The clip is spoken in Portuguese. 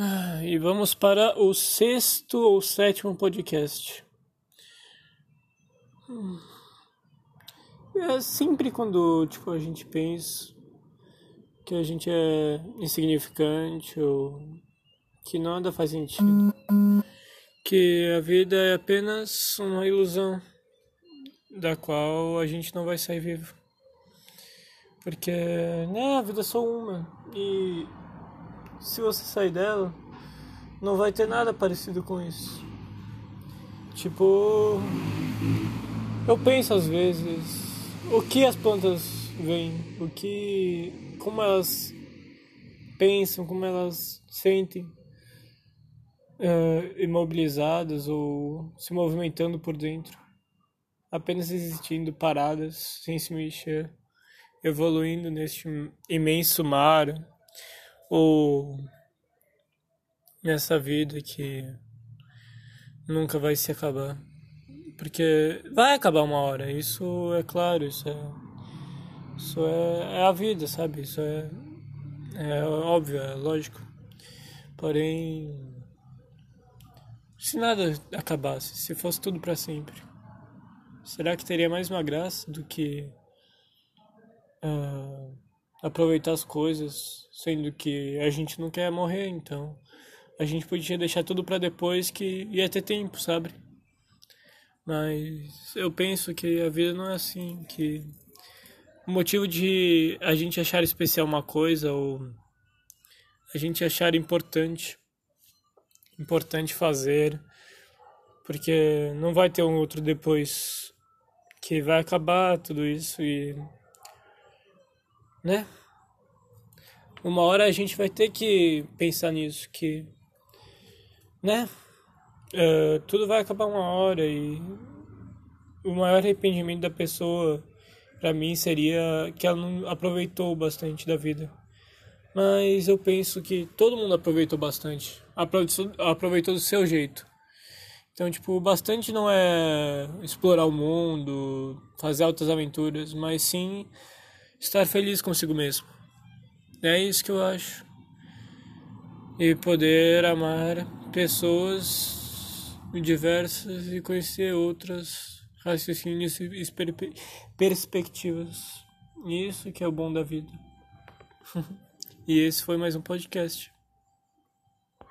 Ah, e vamos para o sexto ou sétimo podcast. Hum. É sempre quando tipo, a gente pensa que a gente é insignificante ou que nada faz sentido. Que a vida é apenas uma ilusão da qual a gente não vai sair vivo. Porque né, a vida é só uma. E se você sair dela, não vai ter nada parecido com isso. Tipo, eu penso às vezes o que as plantas veem, o que, como elas pensam, como elas sentem, uh, imobilizadas ou se movimentando por dentro, apenas existindo paradas, sem se mexer, evoluindo neste imenso mar ou nessa vida que nunca vai se acabar. Porque vai acabar uma hora, isso é claro, isso é. Isso é, é a vida, sabe? Isso é, é óbvio, é lógico. Porém, se nada acabasse, se fosse tudo para sempre, será que teria mais uma graça do que uh, aproveitar as coisas, sendo que a gente não quer morrer, então a gente podia deixar tudo para depois que ia ter tempo, sabe? Mas eu penso que a vida não é assim, que o motivo de a gente achar especial uma coisa ou a gente achar importante importante fazer, porque não vai ter um outro depois que vai acabar tudo isso e né? Uma hora a gente vai ter que pensar nisso, que, né? Uh, tudo vai acabar uma hora e o maior arrependimento da pessoa para mim seria que ela não aproveitou bastante da vida. Mas eu penso que todo mundo aproveitou bastante. Aproveitou, aproveitou do seu jeito. Então, tipo, bastante não é explorar o mundo, fazer altas aventuras, mas sim estar feliz consigo mesmo. É isso que eu acho. E poder amar pessoas diversas e conhecer outras raciocínios e perspectivas. Isso que é o bom da vida. e esse foi mais um podcast.